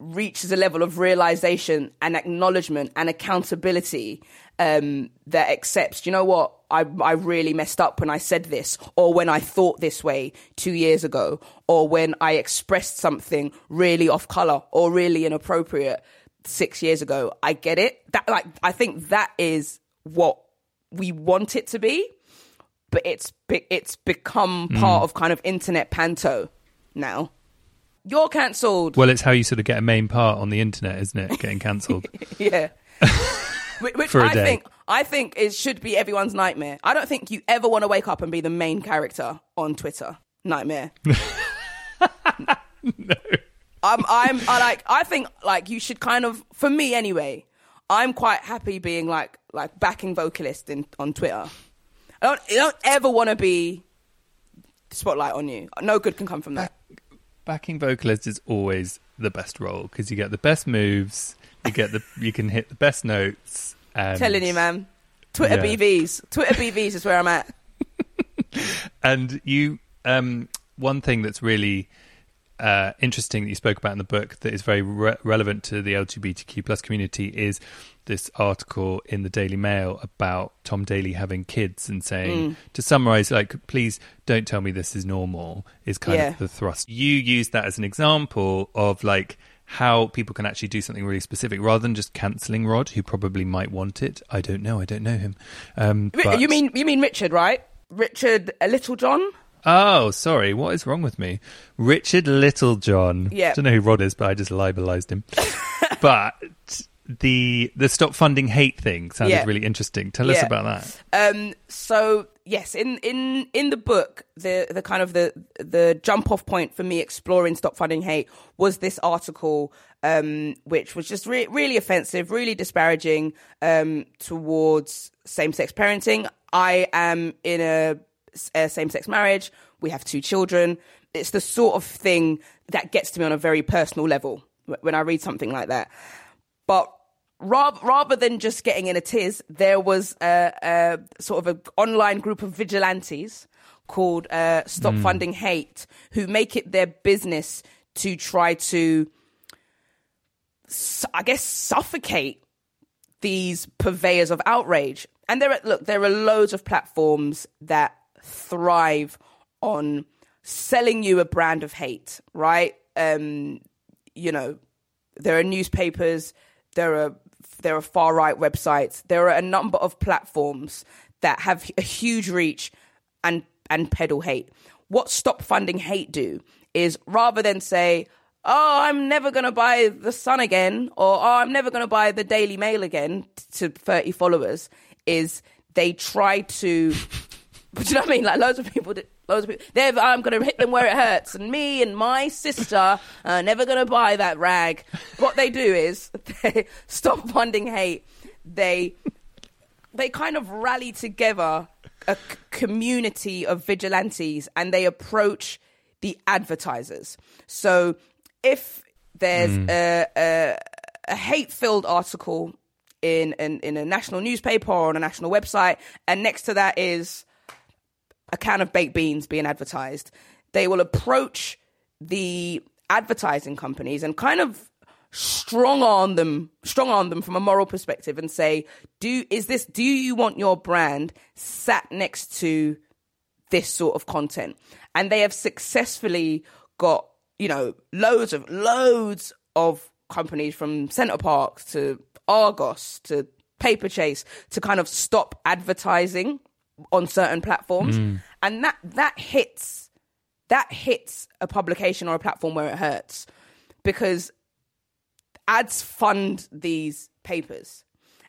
[SPEAKER 8] reaches a level of realization and acknowledgement and accountability um, that accepts, you know what, I, I really messed up when I said this, or when I thought this way two years ago, or when I expressed something really off color or really inappropriate six years ago. I get it. That like I think that is what we want it to be, but it's be- it's become part of kind of internet panto now. You're cancelled.
[SPEAKER 1] Well, it's how you sort of get a main part on the internet, isn't it? Getting cancelled.
[SPEAKER 8] Yeah. which which
[SPEAKER 1] For a
[SPEAKER 8] I
[SPEAKER 1] day.
[SPEAKER 8] think I think it should be everyone's nightmare. I don't think you ever want to wake up and be the main character on Twitter. Nightmare. no. I'm I'm I like I think like you should kind of for me anyway. I'm quite happy being like like backing vocalist in on Twitter. I don't I don't ever want to be spotlight on you. No good can come from that.
[SPEAKER 1] Backing vocalist is always the best role because you get the best moves, you get the you can hit the best notes. And,
[SPEAKER 8] Telling you, man. Twitter
[SPEAKER 1] Yeah.
[SPEAKER 8] BVs. Twitter BVs is where I'm at.
[SPEAKER 1] And you, um, one thing that's really uh, interesting that you spoke about in the book that is very re- relevant to the LGBTQ plus community is this article in the Daily Mail about Tom Daley having kids and saying, to summarize, like, please don't tell me this is normal, is kind
[SPEAKER 8] Yeah.
[SPEAKER 1] of the thrust. You use that as an example of like how people can actually do something really specific rather than just cancelling Rod, who probably might want it. I don't know. I don't know him. Um, but-
[SPEAKER 8] You mean you mean Richard, right? Richard uh, Littlejohn?
[SPEAKER 1] Oh, sorry. What is wrong with me? Richard Littlejohn.
[SPEAKER 8] Yeah.
[SPEAKER 1] I don't know who Rod is, but I just libelized him. but the the stop funding hate thing sounded
[SPEAKER 8] Yeah.
[SPEAKER 1] really interesting. Tell us about that.
[SPEAKER 8] Um, so yes, in in in the book, the the kind of the the jump off point for me exploring stop funding hate was this article, um, which was just re- really offensive, really disparaging um, towards same sex parenting. I am in a, a same sex marriage. We have two children. It's the sort of thing that gets to me on a very personal level when I read something like that. But rather, rather than just getting in a tiz, there was a, a sort of an online group of vigilantes called uh, Stop Funding Hate who make it their business to try to, I guess, suffocate these purveyors of outrage. And there are look, there are loads of platforms that thrive on selling you a brand of hate, right? Um, you know, there are newspapers, there are there are far right websites, there are a number of platforms that have a huge reach and and peddle hate. What Stop Funding Hate do is rather than say, "Oh, I'm never going to buy the Sun again," or "Oh, I'm never going to buy the Daily Mail again" to 30 followers, is they try to but do you know what I mean? Like loads of people, did- loads of people. They're, I'm going to hit them where it hurts, and me and my sister are never going to buy that rag. What they do is they stop funding hate. They they kind of rally together a c- community of vigilantes and they approach the advertisers. So if there's hmm. a, a, a hate-filled article in, in in a national newspaper or on a national website, and next to that is a can of baked beans being advertised, they will approach the advertising companies and kind of strong on them strong on them from a moral perspective and say do is this do you want your brand sat next to this sort of content? And they have successfully got you know loads of loads of companies from Center Parcs to Argos to Paperchase to kind of stop advertising on certain platforms. Mm. And that that hits that hits a publication or a platform where it hurts because ads fund these papers.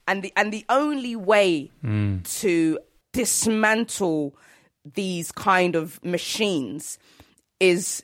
[SPEAKER 8] And the and the only way mm. to dismantle these kind of machines is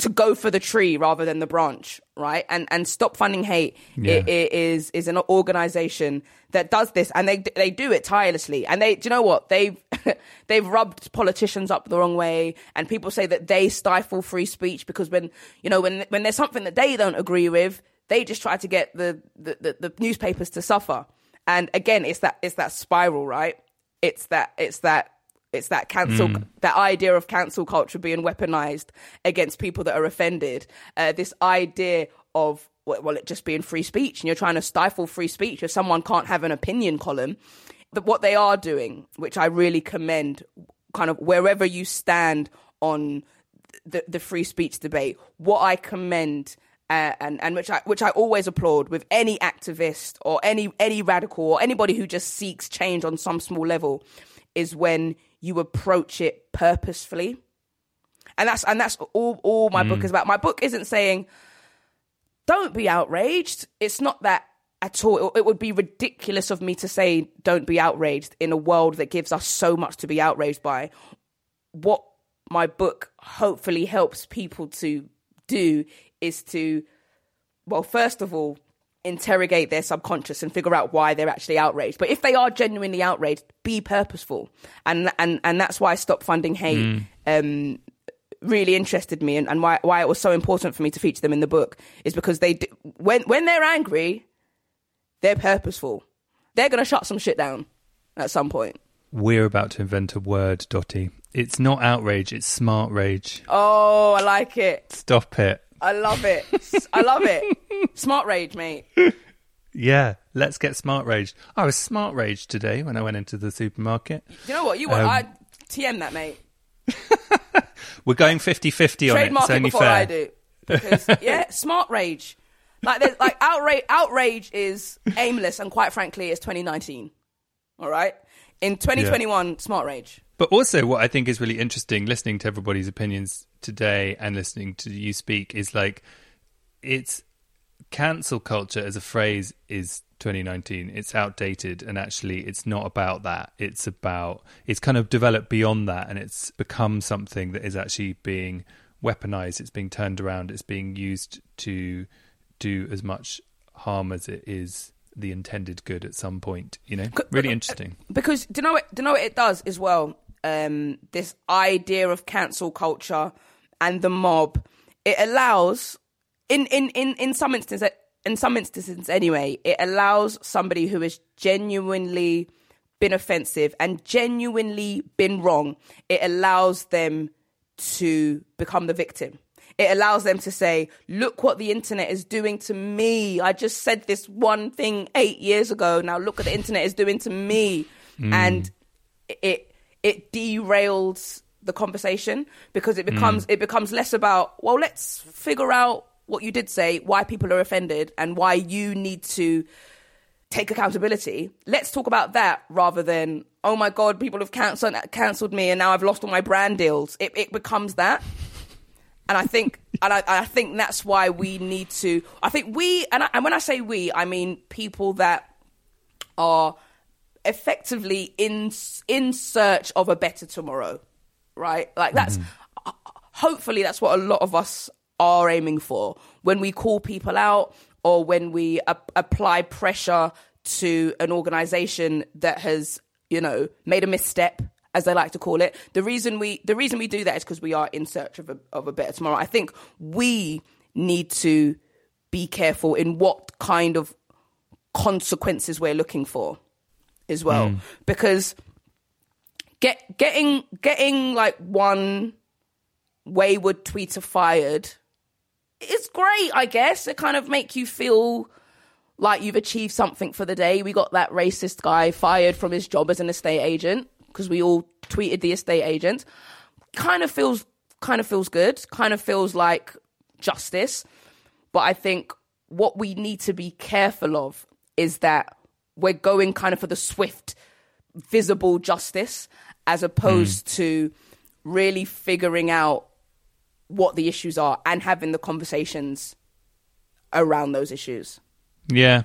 [SPEAKER 8] to go for the tree rather than the branch, right? And and stop funding hate
[SPEAKER 1] Yeah.
[SPEAKER 8] i- i- is is an organization that does this, and they they do it tirelessly. And they, do you know what they've they've rubbed politicians up the wrong way, and people say that they stifle free speech because when you know when when there's something that they don't agree with, they just try to get the the, the, the newspapers to suffer. And again, it's that it's that spiral, right? It's that it's that it's that cancel, that idea of cancel culture being weaponized against people that are offended. Uh, this idea of well, well, it just being free speech, and you're trying to stifle free speech if someone can't have an opinion column. But what they are doing, which I really commend, kind of wherever you stand on the the free speech debate, what I commend. Uh, and and which I which I always applaud with any activist or any any radical or anybody who just seeks change on some small level is when you approach it purposefully. And that's and that's all all my book is about. My book isn't saying don't be outraged. It's not that at all. It, it would be ridiculous of me to say don't be outraged in a world that gives us so much to be outraged by. What my book hopefully helps people to do is to well, first of all, interrogate their subconscious and figure out why they're actually outraged. But if they are genuinely outraged, be purposeful. And and and that's why Stop Funding Hate um, really interested me and, and why why it was so important for me to feature them in the book is because they do, when when they're angry, they're purposeful. They're gonna shut some shit down at some point.
[SPEAKER 1] We're about to invent a word, Dotty. It's not outrage, it's smart rage.
[SPEAKER 8] Oh, I like it.
[SPEAKER 1] Stop it.
[SPEAKER 8] I love it. I love it. Smart rage, mate.
[SPEAKER 1] Yeah, let's get smart raged. I was smart raged today when I went into the supermarket.
[SPEAKER 8] You know what? You want
[SPEAKER 1] Um,
[SPEAKER 8] I TM that, mate.
[SPEAKER 1] We're going 50 50 on it. It's only
[SPEAKER 8] before
[SPEAKER 1] fair.
[SPEAKER 8] I do. Because yeah, smart rage. Like there's like outrage. Outrage is aimless, and quite frankly, it's 2019. All right. In 2021, smart rage.
[SPEAKER 1] But also, what I think is really interesting, listening to everybody's opinions today and listening to you speak, is like it's cancel culture as a phrase is 2019. It's outdated, and actually, it's not about that. It's about it's kind of developed beyond that, and it's become something that is actually being weaponized. It's being turned around. It's being used to do as much harm as it is the intended good at some point. You know, really interesting.
[SPEAKER 8] because do you know what do you know what it does as well um this idea of cancel culture and the mob it allows in in in in some instances in some instances anyway it allows somebody who has genuinely been offensive and genuinely been wrong it allows them to become the victim it allows them to say, look what the internet is doing to me. I just said this one thing eight years ago. Now look what the internet is doing to me. Mm. And it, it derails the conversation because it hmm. becomes, it becomes less about, well, let's figure out what you did say, why people are offended and why you need to take accountability. Let's talk about that rather than, oh my God, people have cancelled, cancelled me and now I've lost all my brand deals. It, it becomes that and I think, and I, I think that's why we need to. I think we, and, I, and when I say we, I mean people that are effectively in in search of a better tomorrow, right? Like that's mm-hmm. hopefully that's what a lot of us are aiming for when we call people out or when we ap- apply pressure to an organization that has, you know, made a misstep, as they like to call it. The reason we the reason we do that is because we are in search of a of a better tomorrow. I think we need to be careful in what kind of consequences we're looking for as well. Mm. Because get getting getting like one wayward tweeter fired is great, I guess. It kind of make you feel like you've achieved something for the day. We got that racist guy fired from his job as an estate agent because we all tweeted the estate agent. Kind of feels kind of feels good. Kind of feels like justice. But I think what we need to be careful of is that we're going kind of for the swift, visible justice as opposed mm. to really figuring out what the issues are and having the conversations around those issues.
[SPEAKER 1] Yeah.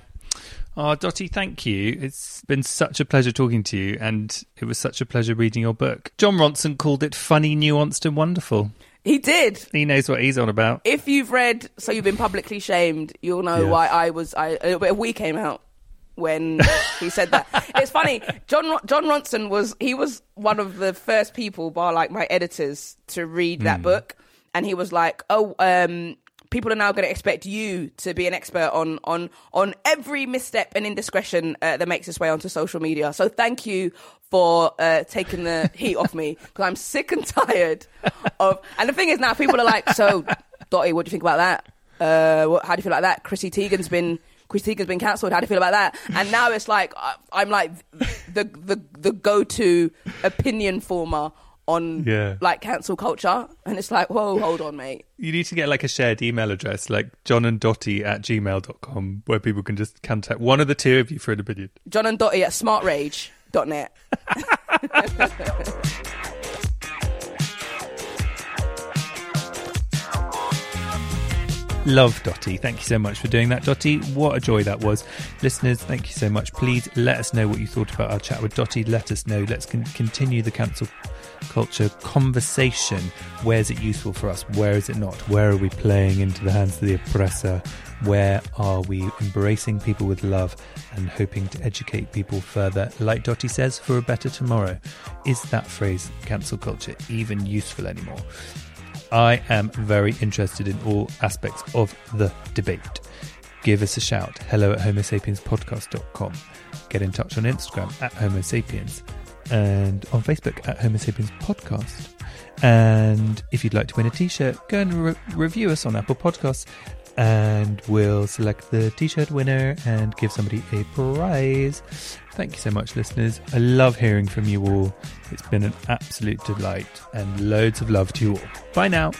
[SPEAKER 1] Oh, Dotty, thank you. It's been such a pleasure talking to you, and it was such a pleasure reading your book. Jon Ronson called it funny, nuanced, and wonderful.
[SPEAKER 8] He did.
[SPEAKER 1] He knows what he's on about.
[SPEAKER 8] If you've read So You've Been Publicly Shamed, you'll know
[SPEAKER 1] Yeah.
[SPEAKER 8] why I was I a little bit of we came out when he said that. It's funny. John Jon Ronson was he was one of the first people, bar like my editors, to read that book, and he was like, "Oh, um, people are now going to expect you to be an expert on on on every misstep and indiscretion uh, that makes its way onto social media." So thank you for uh, taking the heat off me because I'm sick and tired of. And the thing is now, people are like, "So, Dotty, what do you think about that? Uh, what, how do you feel about that? Chrissy Teigen's been." Chrissy Teigen's been cancelled. How do you feel about that? And now it's like I- I'm like the the the go to opinion former on
[SPEAKER 1] Yeah.
[SPEAKER 8] like cancel culture, and it's like, whoa, hold on, mate.
[SPEAKER 1] You need to get like a shared email address, like johnanddottie at gmail.com, where people can just contact one of the two of you for an opinion.
[SPEAKER 8] John and Dotty at smartrage.net.
[SPEAKER 1] Love Dotty. Thank you so much for doing that, Dotty. What a joy that was. Listeners, thank you so much. Please let us know what you thought about our chat with Dotty. Let us know. Let's con- continue the cancel culture conversation. Where is it useful for us? Where is it not? Where are we playing into the hands of the oppressor? Where are we embracing people with love and hoping to educate people further? Like Dotty says, for a better tomorrow. Is that phrase, cancel culture, even useful anymore? I am very interested in all aspects of the debate. Give us a shout. Hello at homosapienspodcast.com. Get in touch on Instagram at Homo Sapiens and on Facebook at Homo Sapiens Podcast. And if you'd like to win a t shirt, go and re- review us on Apple Podcasts and we'll select the t shirt winner and give somebody a prize. Thank you so much, listeners. I love hearing from you all. It's been an absolute delight and loads of love to you all. Bye now.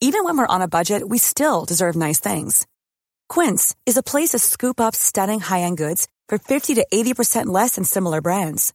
[SPEAKER 9] Even when we're on a budget, we still deserve nice things. Quince is a place to scoop up stunning high-end goods for 50 to 80% less than similar brands.